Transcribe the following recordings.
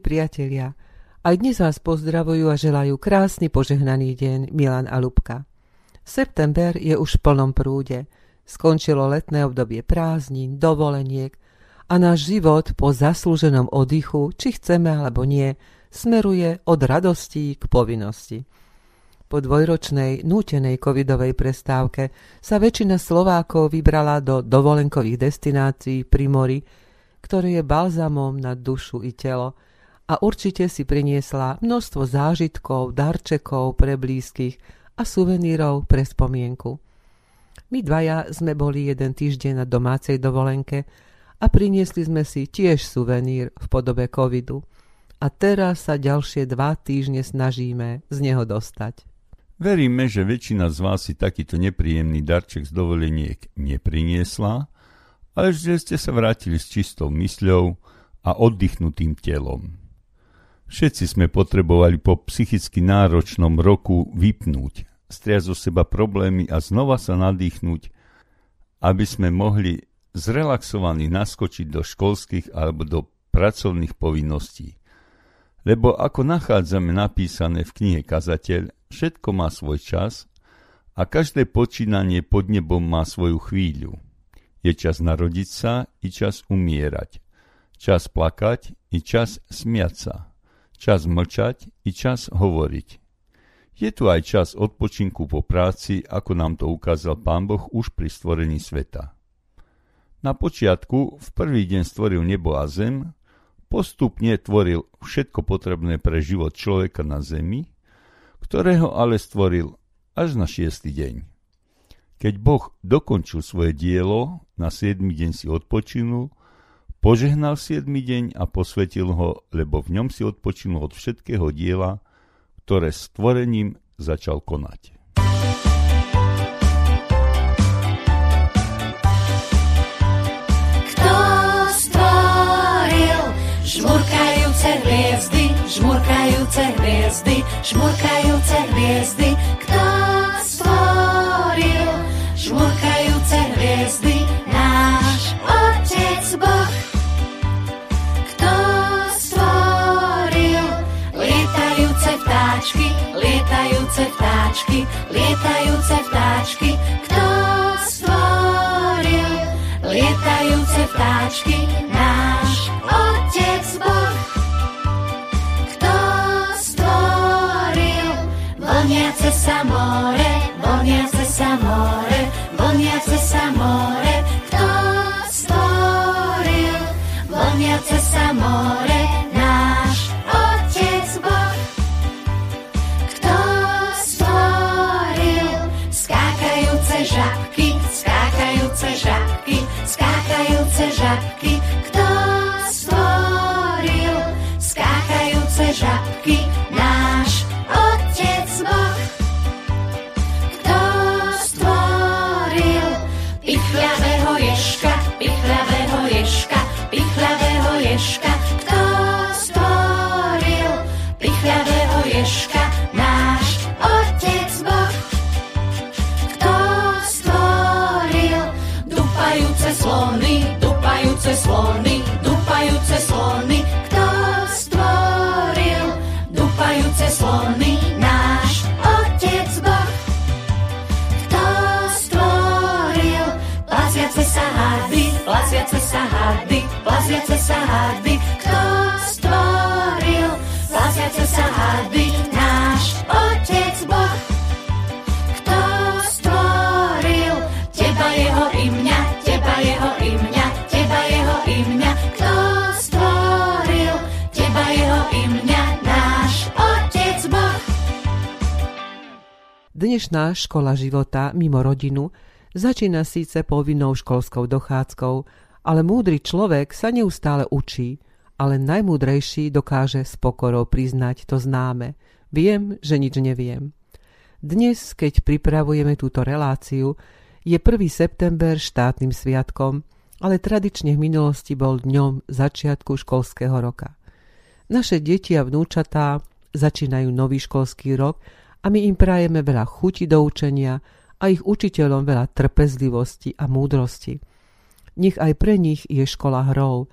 Milí priatelia, aj dnes vás pozdravujú a želajú krásny požehnaný deň Milan a Lubka. September je už v plnom prúde. Skončilo letné obdobie prázdnin, dovoleniek a náš život po zaslúženom oddychu, či chceme alebo nie, smeruje od radostí k povinnosti. Po dvojročnej nútenej covidovej prestávke sa väčšina Slovákov vybrala do dovolenkových destinácií pri mori, ktoré je balzamom na dušu i telo – a určite si priniesla množstvo zážitkov, darčekov pre blízkych a suvenírov pre spomienku. My dvaja sme boli jeden týždeň na domácej dovolenke a priniesli sme si tiež suvenír v podobe covidu. A teraz sa ďalšie dva týždne snažíme z neho dostať. Veríme, že väčšina z vás si takýto nepríjemný darček z dovoleniek nepriniesla, ale že ste sa vrátili s čistou mysľou a oddychnutým telom. Všetci sme potrebovali po psychicky náročnom roku vypnúť, striať zo seba problémy a znova sa nadýchnuť, aby sme mohli zrelaxovaní naskočiť do školských alebo do pracovných povinností. Lebo ako nachádzame napísané v knihe Kazateľ, všetko má svoj čas a každé počínanie pod nebom má svoju chvíľu. Je čas narodiť sa i čas umierať, čas plakať i čas smiať sa čas mlčať i čas hovoriť. Je tu aj čas odpočinku po práci, ako nám to ukázal Pán Boh už pri stvorení sveta. Na počiatku, v prvý deň stvoril nebo a zem, postupne tvoril všetko potrebné pre život človeka na zemi, ktorého ale stvoril až na šiestý deň. Keď Boh dokončil svoje dielo, na siedmy deň si odpočinul Požehnal siedmy deň a posvetil ho, lebo v ňom si odpočinul od všetkého diela, ktoré stvorením začal konať. Kto stvoril žmurkajúce hviezdy, žmurkajúce hviezdy, žmurkajúce hviezdy, lietajúce vtáčky, lietajúce vtáčky, kto stvoril lietajúce vtáčky, náš Otec Boh. Kto stvoril vlniace sa more, vlniace sa more, vlniace sa more, Škola života mimo rodinu začína síce povinnou školskou dochádzkou, ale múdry človek sa neustále učí, ale najmúdrejší dokáže s pokorou priznať to známe. Viem, že nič neviem. Dnes, keď pripravujeme túto reláciu, je 1. september štátnym sviatkom, ale tradične v minulosti bol dňom začiatku školského roka. Naše deti a vnúčatá začínajú nový školský rok a my im prajeme veľa chuti do učenia a ich učiteľom veľa trpezlivosti a múdrosti. Nech aj pre nich je škola hrou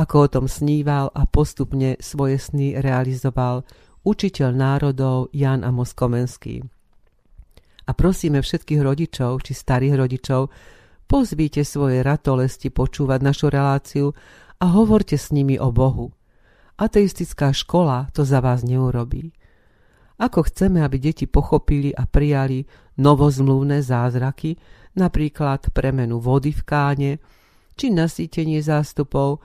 ako o tom sníval a postupne svoje sny realizoval učiteľ národov Jan Amos Komenský. A prosíme všetkých rodičov či starých rodičov, pozvíte svoje ratolesti počúvať našu reláciu a hovorte s nimi o Bohu. Ateistická škola to za vás neurobí. Ako chceme, aby deti pochopili a prijali novozmluvné zázraky, napríklad premenu vody v káne, či nasýtenie zástupov,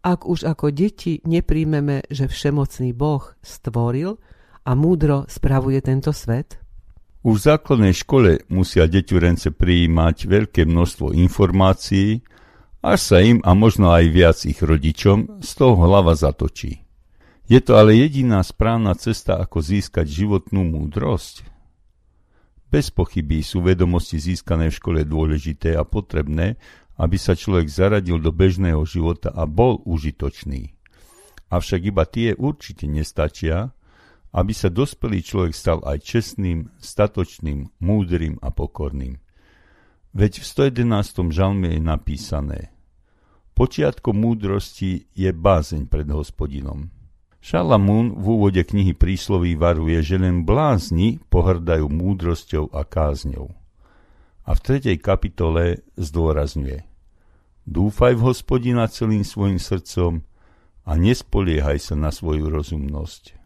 ak už ako deti nepríjmeme, že všemocný Boh stvoril a múdro spravuje tento svet? Už v základnej škole musia deťurence prijímať veľké množstvo informácií, až sa im a možno aj viac ich rodičom z toho hlava zatočí. Je to ale jediná správna cesta, ako získať životnú múdrosť. Bez pochyby sú vedomosti získané v škole dôležité a potrebné, aby sa človek zaradil do bežného života a bol užitočný. Avšak iba tie určite nestačia, aby sa dospelý človek stal aj čestným, statočným, múdrym a pokorným. Veď v 111. žalme je napísané Počiatkom múdrosti je bázeň pred hospodinom. Šalamún v úvode knihy prísloví varuje, že len blázni pohrdajú múdrosťou a kázňou. A v tretej kapitole zdôrazňuje Dúfaj v hospodina celým svojim srdcom a nespoliehaj sa na svoju rozumnosť.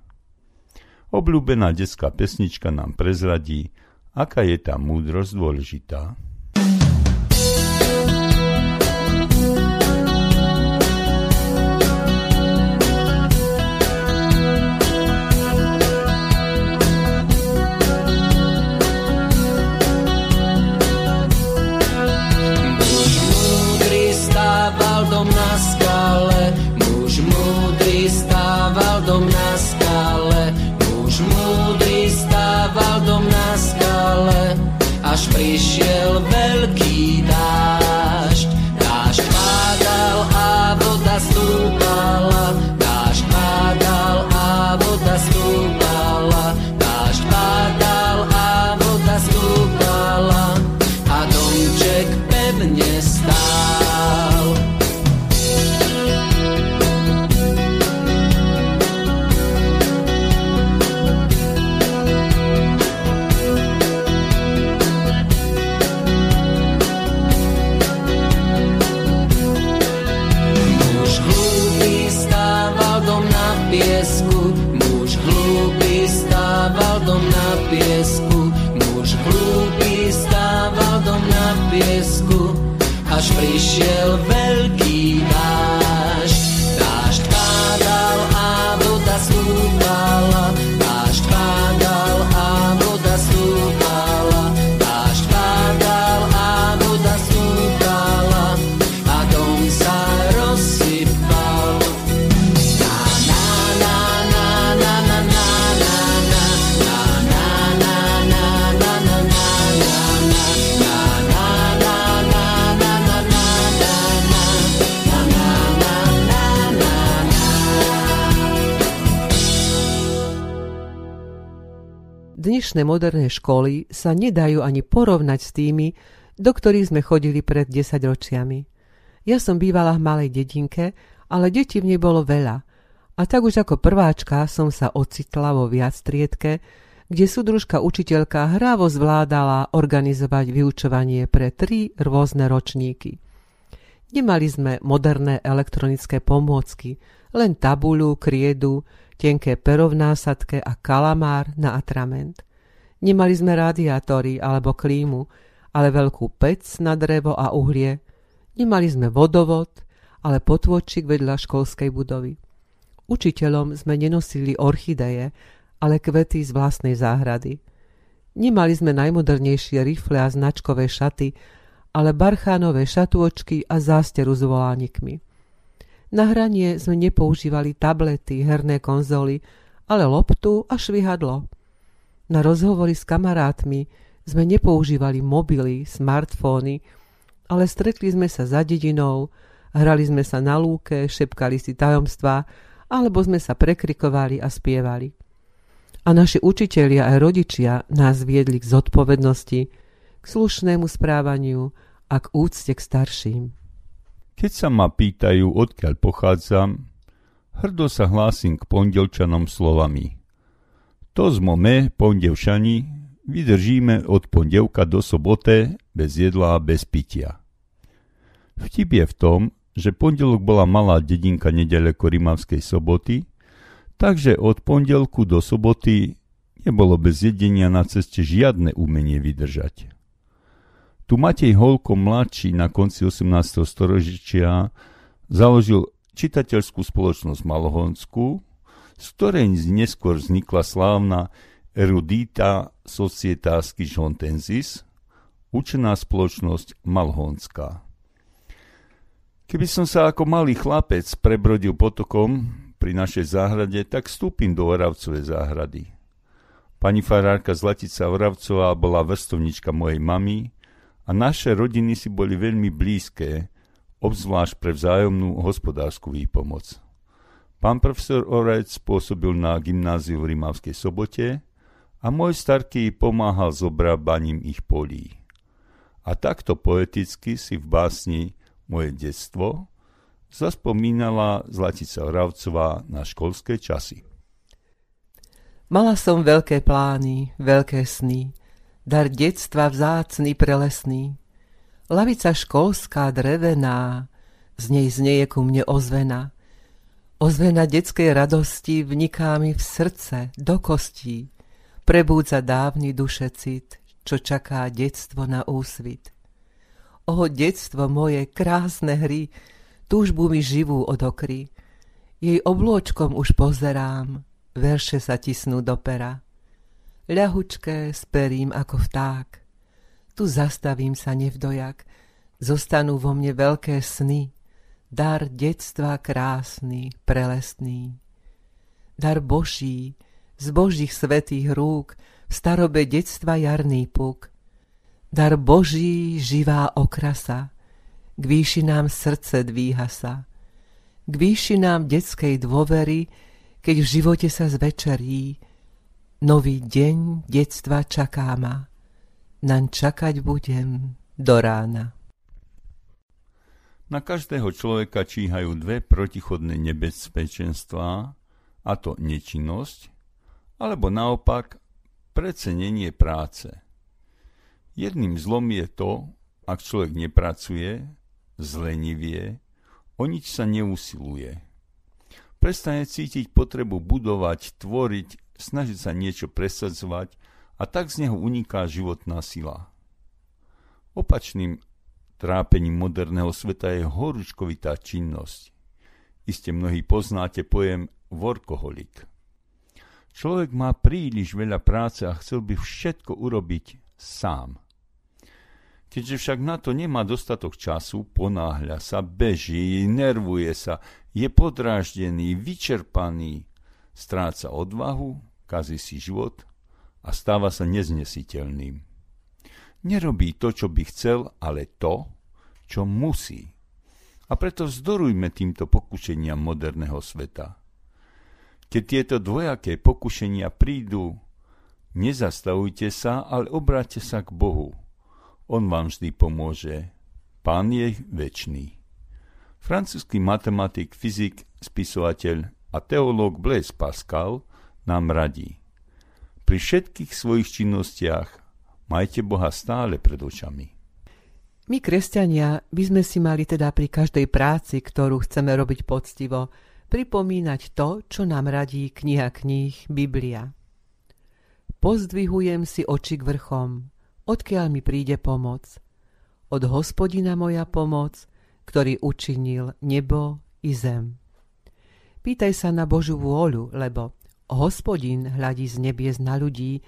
Obľúbená detská pesnička nám prezradí, aká je tá múdrosť dôležitá. Dnešné moderné školy sa nedajú ani porovnať s tými, do ktorých sme chodili pred 10 ročiami. Ja som bývala v malej dedinke, ale detí v nej bolo veľa. A tak už ako prváčka som sa ocitla vo viac triedke, kde súdružka učiteľka hrávo zvládala organizovať vyučovanie pre tri rôzne ročníky. Nemali sme moderné elektronické pomôcky, len tabuľu, kriedu, tenké pero v násadke a kalamár na atrament. Nemali sme radiátory alebo klímu, ale veľkú pec na drevo a uhlie. Nemali sme vodovod, ale potôčik vedľa školskej budovy. Učiteľom sme nenosili orchideje, ale kvety z vlastnej záhrady. Nemali sme najmodernejšie rifle a značkové šaty, ale barchánové šatôčky a zásteru s volánikmi. Na hranie sme nepoužívali tablety, herné konzoly, ale loptu a švihadlo. Na rozhovory s kamarátmi sme nepoužívali mobily, smartfóny, ale stretli sme sa za dedinou, hrali sme sa na lúke, šepkali si tajomstvá, alebo sme sa prekrikovali a spievali. A naši učitelia a rodičia nás viedli k zodpovednosti, k slušnému správaniu a k úcte k starším. Keď sa ma pýtajú, odkiaľ pochádzam, hrdo sa hlásim k pondelčanom slovami. To sme my, pondelšani, vydržíme od pondelka do sobote bez jedla a bez pitia. Vtip je v tom, že pondelok bola malá dedinka nedaleko Rimavskej soboty, takže od pondelku do soboty nebolo bez jedenia na ceste žiadne umenie vydržať. Tu Matej Holko mladší na konci 18. storočia založil čitateľskú spoločnosť Malohonsku, z ktorej neskôr vznikla slávna Erudita Societas Quijontensis, učená spoločnosť Malhonská. Keby som sa ako malý chlapec prebrodil potokom pri našej záhrade, tak vstúpim do Oravcovej záhrady. Pani farárka Zlatica Oravcová bola vrstovnička mojej mamy a naše rodiny si boli veľmi blízke, obzvlášť pre vzájomnú hospodárskú výpomoc. Pán profesor Orec pôsobil na gymnáziu v Rimavskej sobote a môj starký pomáhal s obrábaním ich polí. A takto poeticky si v básni moje detstvo, zaspomínala Zlatica Oravcová na školské časy. Mala som veľké plány, veľké sny, dar detstva vzácný prelesný. Lavica školská drevená, z nej znieje ku mne ozvena. Ozvena detskej radosti vniká mi v srdce, do kostí, prebúdza dávny dušecit, čo čaká detstvo na úsvit. O detstvo moje, krásne hry, túžbu mi živú odokry. Jej oblôčkom už pozerám, verše sa tisnú do pera. Ľahučké sperím ako vták. Tu zastavím sa nevdojak, zostanú vo mne veľké sny, dar detstva krásny, prelesný. Dar Boží, z Božích svetých rúk, v starobe detstva jarný puk, Dar Boží živá okrasa, k výšinám srdce dvíha sa, k výšinám detskej dôvery, keď v živote sa zvečerí, nový deň detstva čaká ma, naň čakať budem do rána. Na každého človeka číhajú dve protichodné nebezpečenstvá, a to nečinnosť, alebo naopak precenenie práce – Jedným zlom je to, ak človek nepracuje, zlenivie, o nič sa neusiluje. Prestane cítiť potrebu budovať, tvoriť, snažiť sa niečo presadzovať a tak z neho uniká životná sila. Opačným trápením moderného sveta je horúčkovitá činnosť. Iste mnohí poznáte pojem workoholik. Človek má príliš veľa práce a chcel by všetko urobiť sám. Keďže však na to nemá dostatok času, ponáhľa sa, beží, nervuje sa, je podráždený, vyčerpaný, stráca odvahu, kazí si život a stáva sa neznesiteľným. Nerobí to, čo by chcel, ale to, čo musí. A preto vzdorujme týmto pokušeniam moderného sveta. Keď tieto dvojaké pokušenia prídu, nezastavujte sa, ale obráťte sa k Bohu on vám vždy pomôže. Pán je väčší. Francúzsky matematik, fyzik, spisovateľ a teológ Blaise Pascal nám radí. Pri všetkých svojich činnostiach majte Boha stále pred očami. My, kresťania, by sme si mali teda pri každej práci, ktorú chceme robiť poctivo, pripomínať to, čo nám radí kniha kníh Biblia. Pozdvihujem si oči k vrchom, odkiaľ mi príde pomoc. Od hospodina moja pomoc, ktorý učinil nebo i zem. Pýtaj sa na Božú vôľu, lebo hospodin hľadí z nebies na ľudí,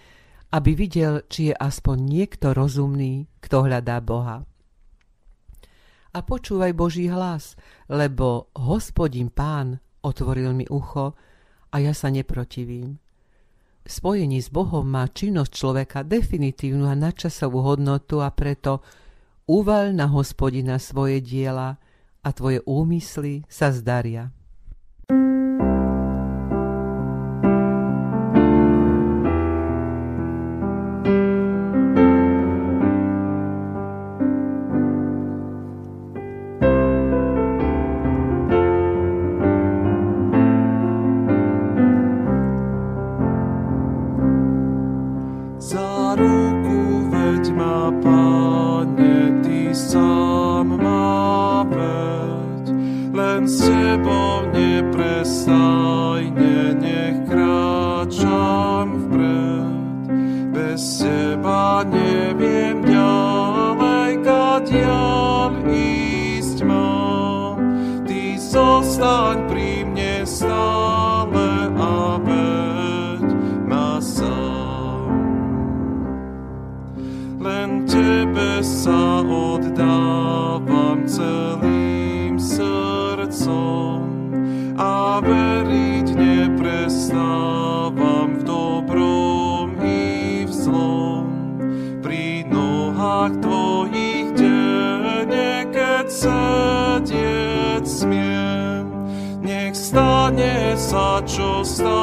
aby videl, či je aspoň niekto rozumný, kto hľadá Boha. A počúvaj Boží hlas, lebo hospodin pán otvoril mi ucho a ja sa neprotivím v spojení s Bohom má činnosť človeka definitívnu a nadčasovú hodnotu a preto uval na hospodina svoje diela a tvoje úmysly sa zdaria. Za sa, čo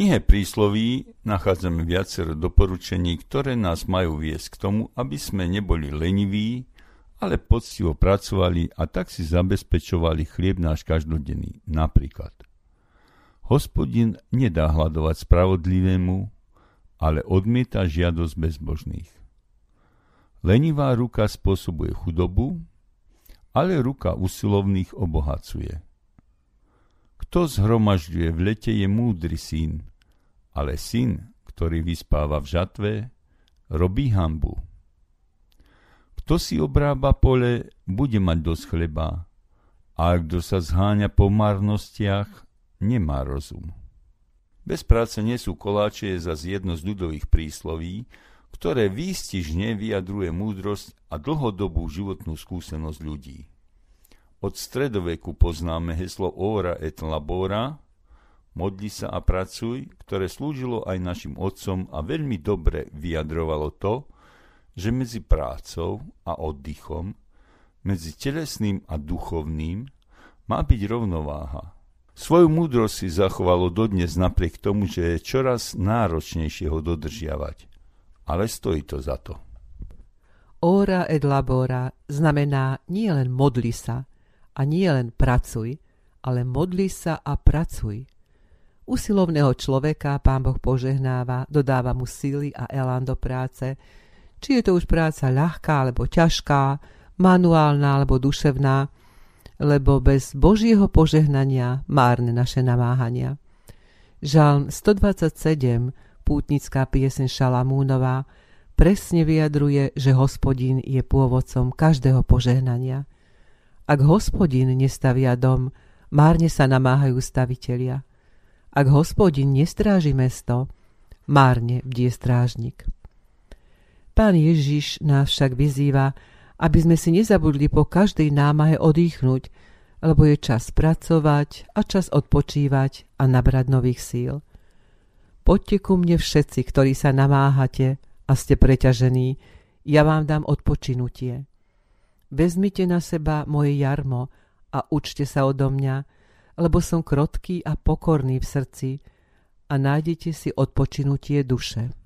knihe prísloví nachádzame viacero doporučení, ktoré nás majú viesť k tomu, aby sme neboli leniví, ale poctivo pracovali a tak si zabezpečovali chlieb náš každodenný. Napríklad, hospodin nedá hľadovať spravodlivému, ale odmieta žiadosť bezbožných. Lenivá ruka spôsobuje chudobu, ale ruka usilovných obohacuje. Kto zhromažďuje v lete je múdry syn, ale syn, ktorý vyspáva v žatve, robí hambu. Kto si obrába pole, bude mať dosť chleba, a kto sa zháňa po marnostiach, nemá rozum. Bez práce nie sú koláče je zase jedno z ľudových prísloví, ktoré výstižne vyjadruje múdrosť a dlhodobú životnú skúsenosť ľudí. Od stredoveku poznáme heslo ora et labora, modli sa a pracuj, ktoré slúžilo aj našim otcom a veľmi dobre vyjadrovalo to, že medzi prácou a oddychom, medzi telesným a duchovným má byť rovnováha. Svoju múdrosť si zachovalo dodnes napriek tomu, že je čoraz náročnejšie ho dodržiavať. Ale stojí to za to. Ora et labora znamená nie len modli sa a nie len pracuj, ale modli sa a pracuj. Usilovného človeka pán Boh požehnáva, dodáva mu síly a elán do práce, či je to už práca ľahká alebo ťažká, manuálna alebo duševná, lebo bez Božieho požehnania márne naše namáhania. Žalm 127, pútnická piesen Šalamúnová, presne vyjadruje, že hospodín je pôvodcom každého požehnania. Ak hospodín nestavia dom, márne sa namáhajú stavitelia. Ak hospodín nestráži mesto, márne bdie strážnik. Pán Ježiš nás však vyzýva, aby sme si nezabudli po každej námahe odýchnuť, lebo je čas pracovať a čas odpočívať a nabrať nových síl. Poďte ku mne všetci, ktorí sa namáhate a ste preťažení, ja vám dám odpočinutie. Vezmite na seba moje jarmo a učte sa odo mňa, lebo som krotký a pokorný v srdci a nájdete si odpočinutie duše.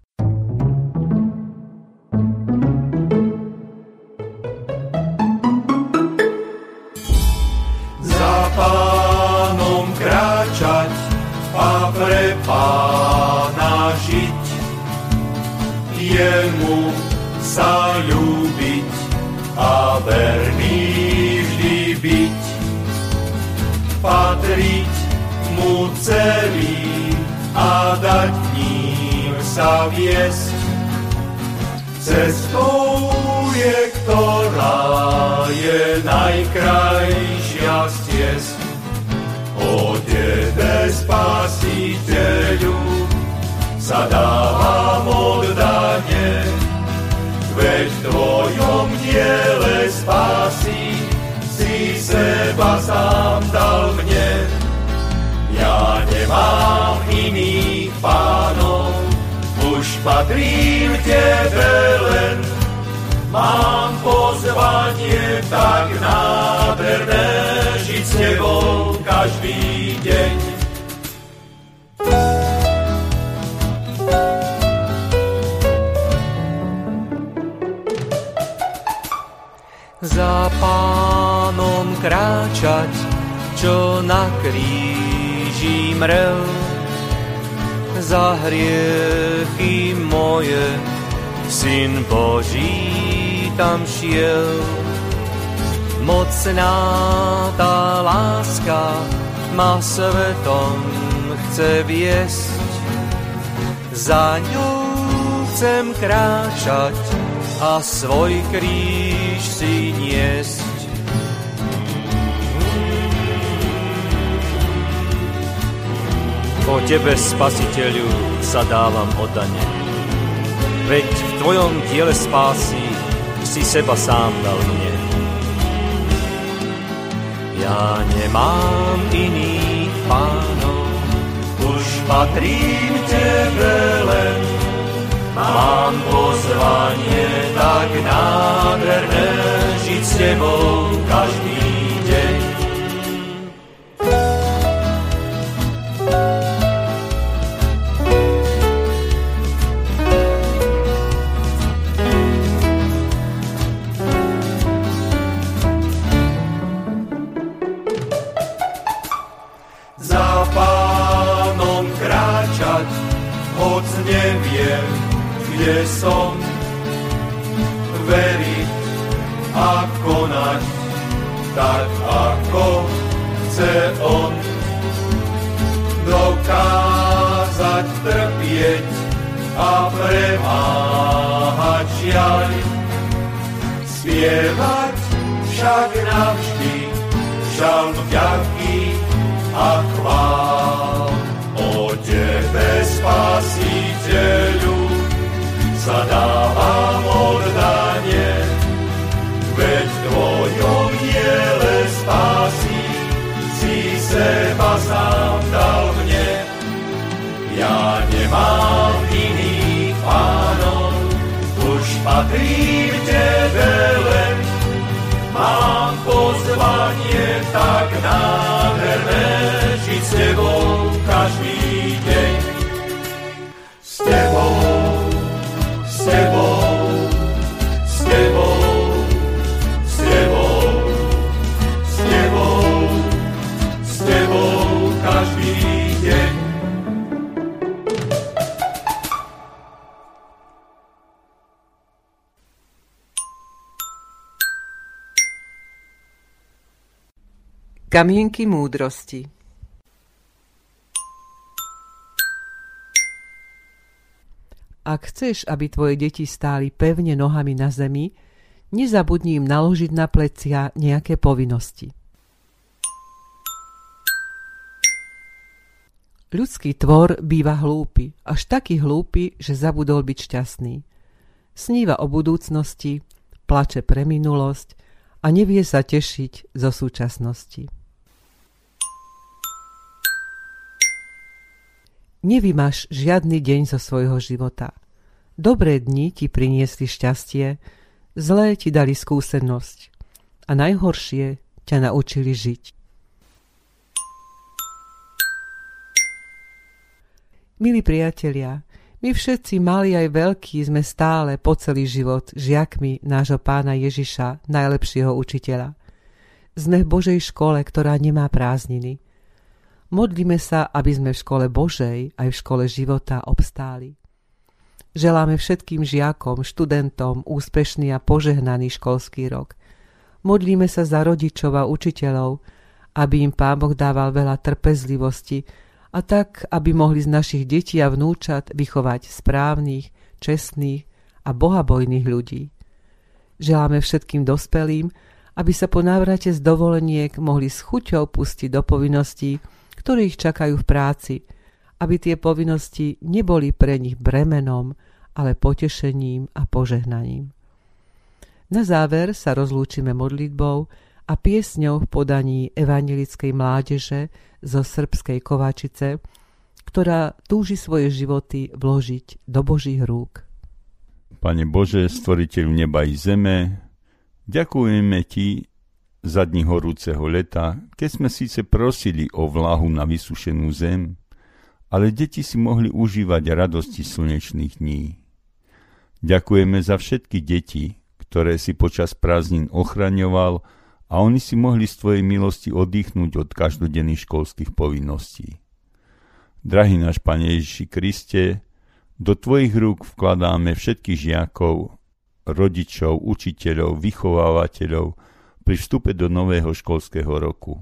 Sa viesť. Cestou je, ktorá je najkrajšia z ciest. O Tebe, Spasiteľu, sa dávam oddanie, veď v Tvojom diele spásy si seba sám dal mne. Ja nemám patrím Tebe len, mám pozvanie tak nádherné, žiť s Tebou každý deň. Za pánom kráčať, čo na kríži mrel, za hriechy moje, Syn Boží tam šiel. Mocná tá láska ma svetom chce viesť, za ňou chcem kráčať a svoj kríž si niesť. O Tebe, Spasiteľu, sa dávam oddane. Veď v Tvojom diele spásy si seba sám dal mne. Ja nemám iných pánov, už patrím Tebe len. Mám pozvanie tak nádherné, žiť s Tebou každý kde som. Veriť a konať, tak ako chce on. Dokázať trpieť a premáhať žiaľ. Spievať však navždy žalm vďaky a chvál. O Tebe, Spasiteľu, sa Kamienky múdrosti Ak chceš, aby tvoje deti stáli pevne nohami na zemi, nezabudni im naložiť na plecia nejaké povinnosti. Ľudský tvor býva hlúpy, až taký hlúpy, že zabudol byť šťastný. Sníva o budúcnosti, plače pre minulosť a nevie sa tešiť zo súčasnosti. Nevymaš žiadny deň zo svojho života. Dobré dni ti priniesli šťastie, zlé ti dali skúsenosť a najhoršie ťa naučili žiť. Milí priatelia, my všetci mali aj veľkí sme stále po celý život žiakmi nášho pána Ježiša, najlepšieho učiteľa. Sme v Božej škole, ktorá nemá prázdniny. Modlíme sa, aby sme v škole Božej aj v škole života obstáli. Želáme všetkým žiakom, študentom úspešný a požehnaný školský rok. Modlíme sa za rodičov a učiteľov, aby im Pán Boh dával veľa trpezlivosti a tak, aby mohli z našich detí a vnúčat vychovať správnych, čestných a bohabojných ľudí. Želáme všetkým dospelým, aby sa po návrate z dovoleniek mohli s chuťou pustiť do povinností, ktorí ich čakajú v práci, aby tie povinnosti neboli pre nich bremenom, ale potešením a požehnaním. Na záver sa rozlúčime modlitbou a piesňou v podaní evangelickej mládeže zo srbskej Kovačice, ktorá túži svoje životy vložiť do Božích rúk. Pane Bože, stvoriteľ neba i zeme, ďakujeme Ti za dni horúceho leta, keď sme síce prosili o vlahu na vysušenú zem, ale deti si mohli užívať radosti slnečných dní. Ďakujeme za všetky deti, ktoré si počas prázdnin ochraňoval a oni si mohli z Tvojej milosti oddychnúť od každodenných školských povinností. Drahý náš Pane Ježiši Kriste, do Tvojich rúk vkladáme všetkých žiakov, rodičov, učiteľov, vychovávateľov pri vstupe do nového školského roku.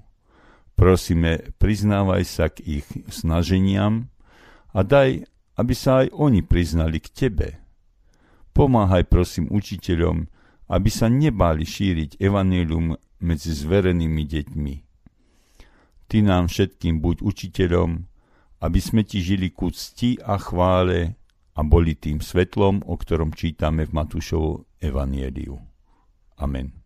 Prosíme, priznávaj sa k ich snaženiam a daj, aby sa aj oni priznali k Tebe. Pomáhaj prosím učiteľom, aby sa nebáli šíriť evanelium medzi zverenými deťmi. Ty nám všetkým buď učiteľom, aby sme ti žili ku cti a chvále a boli tým svetlom, o ktorom čítame v Matúšovu evanieliu. Amen.